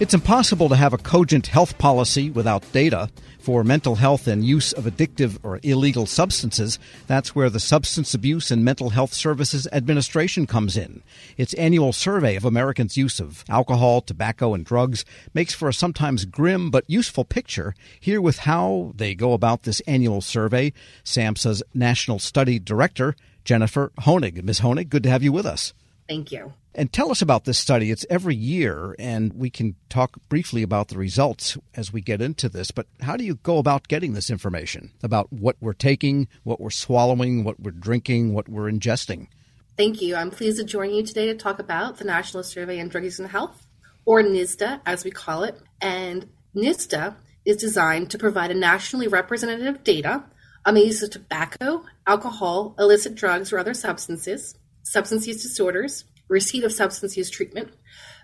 It's impossible to have a cogent health policy without data. For mental health and use of addictive or illegal substances, that's where the Substance Abuse and Mental Health Services Administration comes in. Its annual survey of Americans' use of alcohol, tobacco, and drugs makes for a sometimes grim but useful picture. Here with how they go about this annual survey, SAMHSA's National Study Director, Jennifer Honig. Ms. Honig, good to have you with us. Thank you. And tell us about this study. It's every year, and we can talk briefly about the results as we get into this. But how do you go about getting this information about what we're taking, what we're swallowing, what we're drinking, what we're ingesting? Thank you. I'm pleased to join you today to talk about the National Survey on Drug Use and Health, or NSDUH as we call it. And NSDUH is designed to provide a nationally representative data on the use of tobacco, alcohol, illicit drugs, or other substances, substance use disorders, receipt of substance use treatment,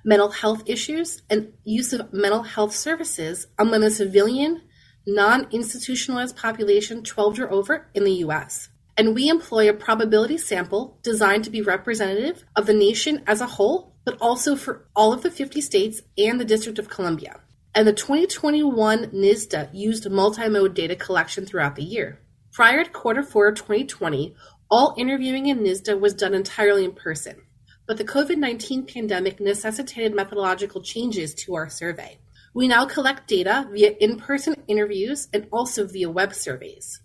mental health issues, and use of mental health services among the civilian, non institutionalized population 12 or over in the US. And we employ a probability sample designed to be representative of the nation as a whole, but also for all of the 50 states and the District of Columbia. And the 2021 NSDUH used multimode data collection throughout the year. Prior to quarter four 2020, all interviewing in NSDUH was done entirely in person. But the COVID-19 pandemic necessitated methodological changes to our survey. We now collect data via in-person interviews and also via web surveys.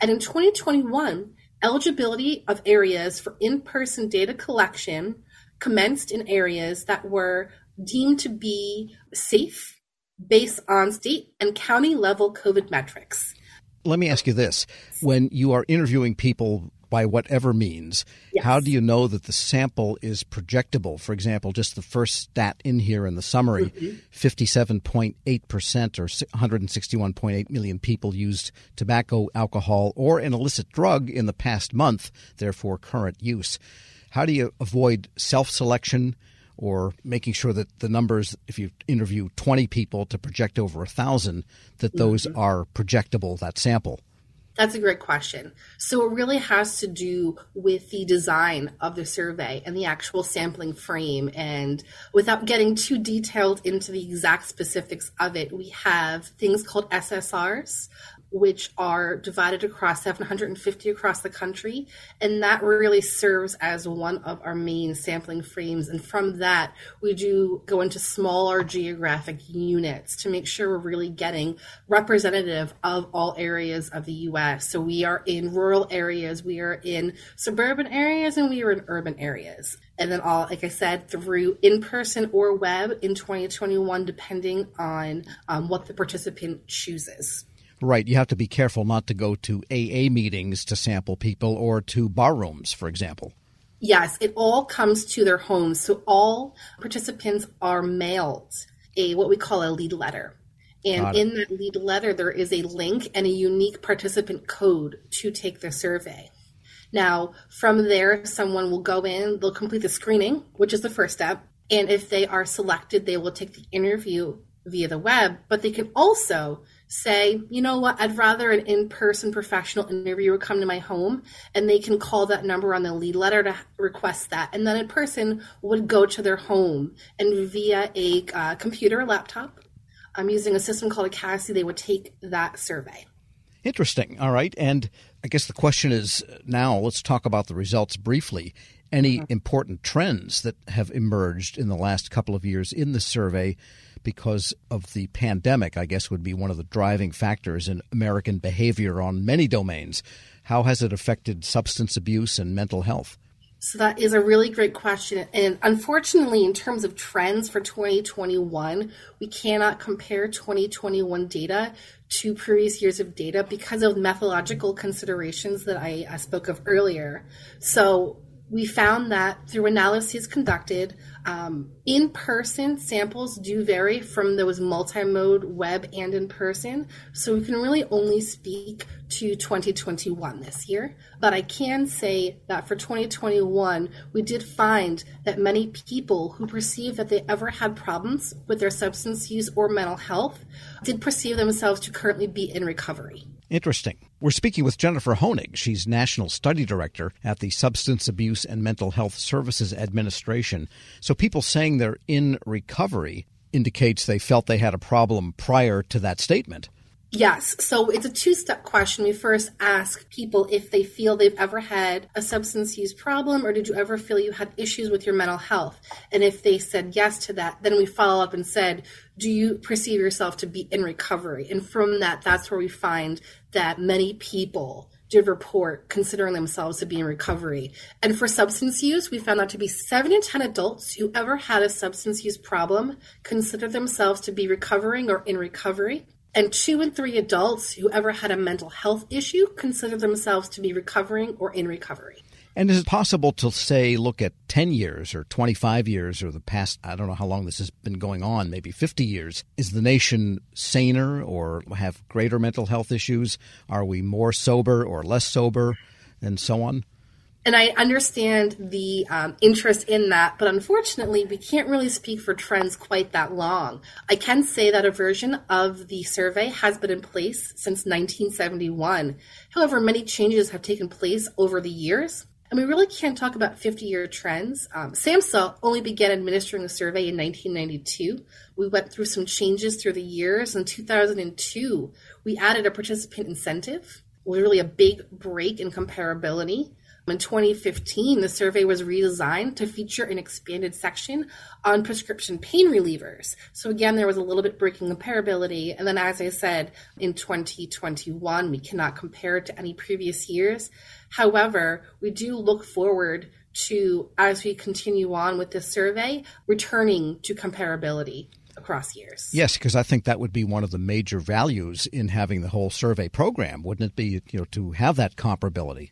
And in 2021, eligibility of areas for in-person data collection commenced in areas that were deemed to be safe based on state and county level COVID metrics. Let me ask you this. When you are interviewing people by whatever means, yes. how do you know that the sample is projectable? For example, just the first stat in here in the summary mm-hmm. 57.8% or 161.8 million people used tobacco, alcohol, or an illicit drug in the past month, therefore current use. How do you avoid self selection? or making sure that the numbers, if you interview 20 people to project over a thousand, that those mm-hmm. are projectable, that sample? That's a great question. So it really has to do with the design of the survey and the actual sampling frame. And without getting too detailed into the exact specifics of it, we have things called SSRs, which are divided across 750 across the country. And that really serves as one of our main sampling frames. And from that, we do go into smaller geographic units to make sure we're really getting representative of all areas of the US. So we are in rural areas, we are in suburban areas, and we are in urban areas. And then all, like I said, through in person or web in 2021, depending on um, what the participant chooses. Right. You have to be careful not to go to AA meetings to sample people or to bar rooms, for example. Yes, it all comes to their homes. So all participants are mailed a what we call a lead letter. And in that lead letter, there is a link and a unique participant code to take the survey. Now, from there, someone will go in, they'll complete the screening, which is the first step. And if they are selected, they will take the interview via the web, but they can also say, you know what, I'd rather an in person professional interviewer come to my home and they can call that number on the lead letter to request that. And then a person would go to their home and via a uh, computer or laptop, I'm using a system called a CASI, they would take that survey. Interesting. All right. And I guess the question is now let's talk about the results briefly. Any mm-hmm. important trends that have emerged in the last couple of years in the survey because of the pandemic, I guess, would be one of the driving factors in American behavior on many domains. How has it affected substance abuse and mental health? So that is a really great question. And unfortunately, in terms of trends for 2021, we cannot compare 2021 data to previous years of data because of methodological considerations that I, spoke of earlier. So we found that through analyses conducted, um, in person samples do vary from those multi mode web and in person. So we can really only speak to 2021 this year. But I can say that for 2021, we did find that many people who perceived that they ever had problems with their substance use or mental health did perceive themselves to currently be in recovery. Interesting. We're speaking with Jennifer Honig. She's National Study Director at the Substance Abuse and Mental Health Services Administration. So people saying they're in recovery, indicates they felt they had a problem prior to that statement. Yes. So it's a two step question. We first ask people if they feel they've ever had a substance use problem or did you ever feel you had issues with your mental health? And if they said yes to that, then we follow up and said, do you perceive yourself to be in recovery? And from that, that's where we find that many people did report considering themselves to be in recovery. And for substance use, we found that to be 7 in 10 adults who ever had a substance use problem consider themselves to be recovering or in recovery. And two in three adults who ever had a mental health issue consider themselves to be recovering or in recovery. And is it possible to say, look at 10 years or 25 years or the past, I don't know how long this has been going on, maybe 50 years? Is the nation saner or have greater mental health issues? Are we more sober or less sober and so on? And I understand the um, interest in that, but unfortunately, we can't really speak for trends quite that long. I can say that a version of the survey has been in place since 1971. However, many changes have taken place over the years, and we really can't talk about 50 year trends. Um, SAMHSA only began administering the survey in 1992. We went through some changes through the years. In 2002, we added a participant incentive, really a big break in comparability. In 2015, the survey was redesigned to feature an expanded section on prescription pain relievers. So, again, there was a little bit breaking comparability. And then, as I said, in 2021, we cannot compare it to any previous years. However, we do look forward to, as we continue on with this survey, returning to comparability across years. Yes, because I think that would be one of the major values in having the whole survey program, wouldn't it be, you know, to have that comparability?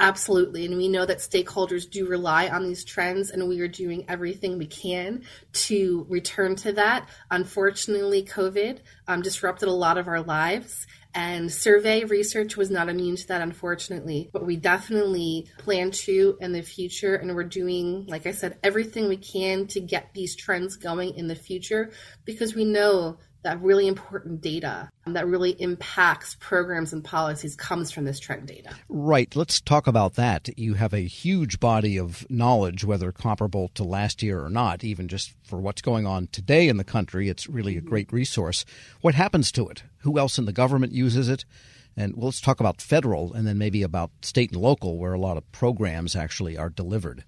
Absolutely. And we know that stakeholders do rely on these trends, and we are doing everything we can to return to that. Unfortunately, COVID um, disrupted a lot of our lives, and survey research was not immune to that, unfortunately. But we definitely plan to in the future, and we're doing, like I said, everything we can to get these trends going in the future because we know that really important data that really impacts programs and policies comes from this trend data. Right. Let's talk about that. You have a huge body of knowledge, whether comparable to last year or not, even just for what's going on today in the country. It's really a mm-hmm. great resource. What happens to it? Who else in the government uses it? And well, let's talk about federal and then maybe about state and local, where a lot of programs actually are delivered.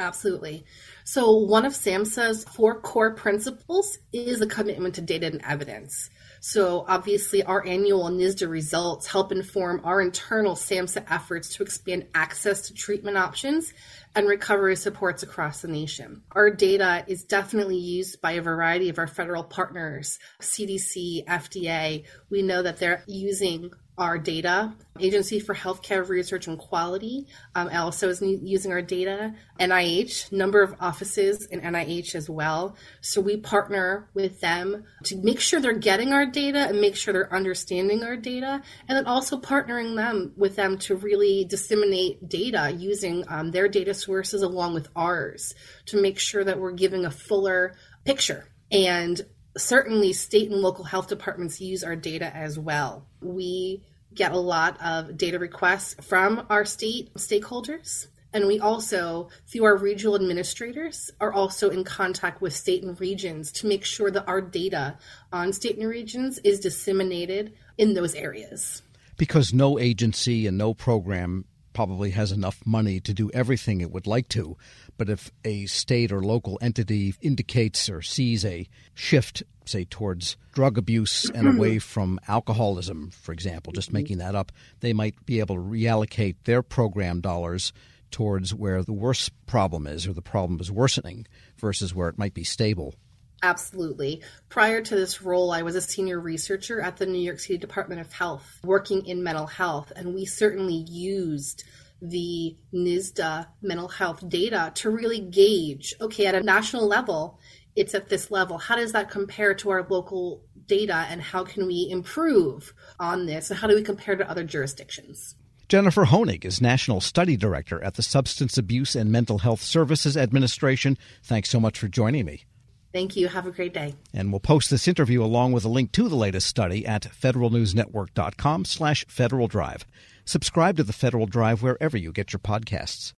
Absolutely. So, one of SAMHSA's four core principles is a commitment to data and evidence. So, obviously, our annual NSDUH results help inform our internal SAMHSA efforts to expand access to treatment options and recovery supports across the nation. Our data is definitely used by a variety of our federal partners, CDC, FDA. We know that they're using our data. Agency for Healthcare Research and Quality um, also is using our data. NIH, number of offices in NIH as well. So we partner with them to make sure they're getting our data and make sure they're understanding our data, and then also partnering them with them to really disseminate data using um, their data sources along with ours to make sure that we're giving a fuller picture. And certainly state and local health departments use our data as well. We get a lot of data requests from our state stakeholders. And we also, through our regional administrators, are also in contact with state and regions to make sure that our data on state and regions is disseminated in those areas. Because no agency and no program probably has enough money to do everything it would like to. But if a state or local entity indicates or sees a shift, say, towards drug abuse and away from alcoholism, for example, just making that up, they might be able to reallocate their program dollars towards where the worst problem is or the problem is worsening versus where it might be stable. Absolutely. Prior to this role, I was a senior researcher at the New York City Department of Health, working in mental health, and we certainly used the NSDUH mental health data to really gauge okay, at a national level, it's at this level. How does that compare to our local data, and how can we improve on this? And how do we compare to other jurisdictions? Jennifer Honig is National Study Director at the Substance Abuse and Mental Health Services Administration. Thanks so much for joining me. Thank you. Have a great day. And we'll post this interview along with a link to the latest study at federalnewsnetwork.com slash Federal Drive. Subscribe to the Federal Drive wherever you get your podcasts.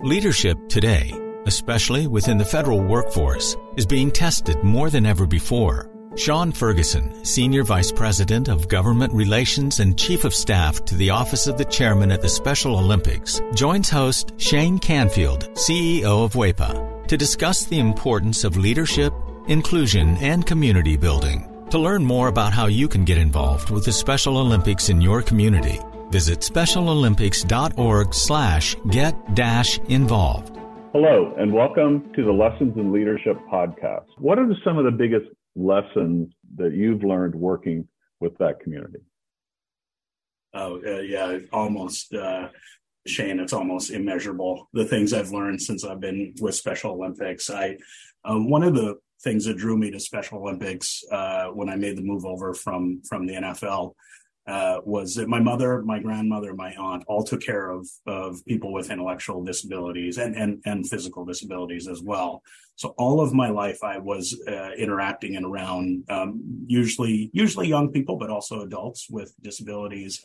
Leadership today especially within the federal workforce, is being tested more than ever before. Sean Ferguson, Senior Vice President of Government Relations and Chief of Staff to the Office of the Chairman at the Special Olympics, joins host Shane Canfield, CEO of WAEPA, to discuss the importance of leadership, inclusion, and community building. To learn more about how you can get involved with the Special Olympics in your community, visit specialolympics.org slash get dash involved. Hello, and welcome to the Lessons in Leadership podcast. What are some of the biggest lessons that you've learned working with that community? Oh, uh, yeah, almost, uh, Shane, it's almost immeasurable. The things I've learned since I've been with Special Olympics. I, um, one of the things that drew me to Special Olympics uh, when I made the move over from from the NFL uh, was that my mother, my grandmother, my aunt all took care of of people with intellectual disabilities and and and physical disabilities as well. So all of my life, I was uh, interacting and around um, usually usually young people, but also adults with disabilities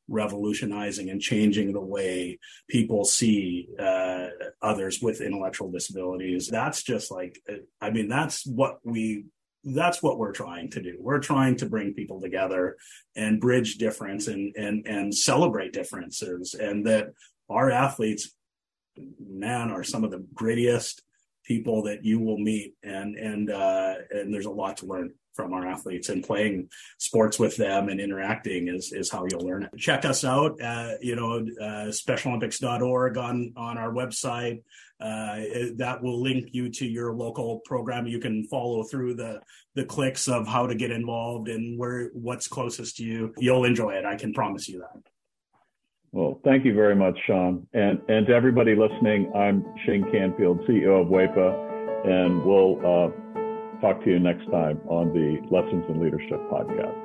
revolutionizing and changing the way people see uh, others with intellectual disabilities. That's just like, I mean, that's what we that's what we're trying to do. We're trying to bring people together and bridge difference and and and celebrate differences and that our athletes man are some of the grittiest people that you will meet and and uh and there's a lot to learn from our athletes and playing sports with them and interacting is, is how you'll learn it. Check us out, uh, you know, uh, specialolympics.org on, on our website. Uh, that will link you to your local program. You can follow through the, the clicks of how to get involved and where, what's closest to you. You'll enjoy it. I can promise you that. Well, thank you very much, Sean. And, and to everybody listening, I'm Shane Canfield, CEO of WAEPA, and we'll, uh, talk to you next time on the Lessons in Leadership podcast.